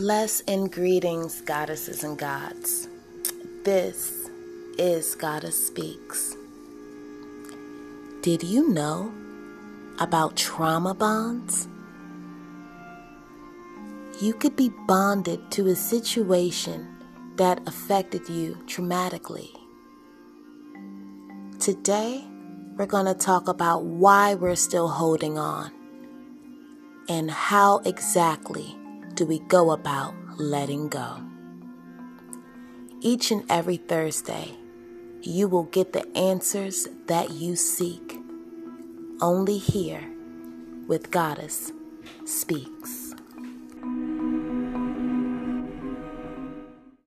Bless and greetings, goddesses and gods. This is Goddess Speaks. Did you know about trauma bonds? You could be bonded to a situation that affected you traumatically. Today, we're going to talk about why we're still holding on and how exactly do we go about letting go. Each and every Thursday, you will get the answers that you seek only here with Goddess Speaks.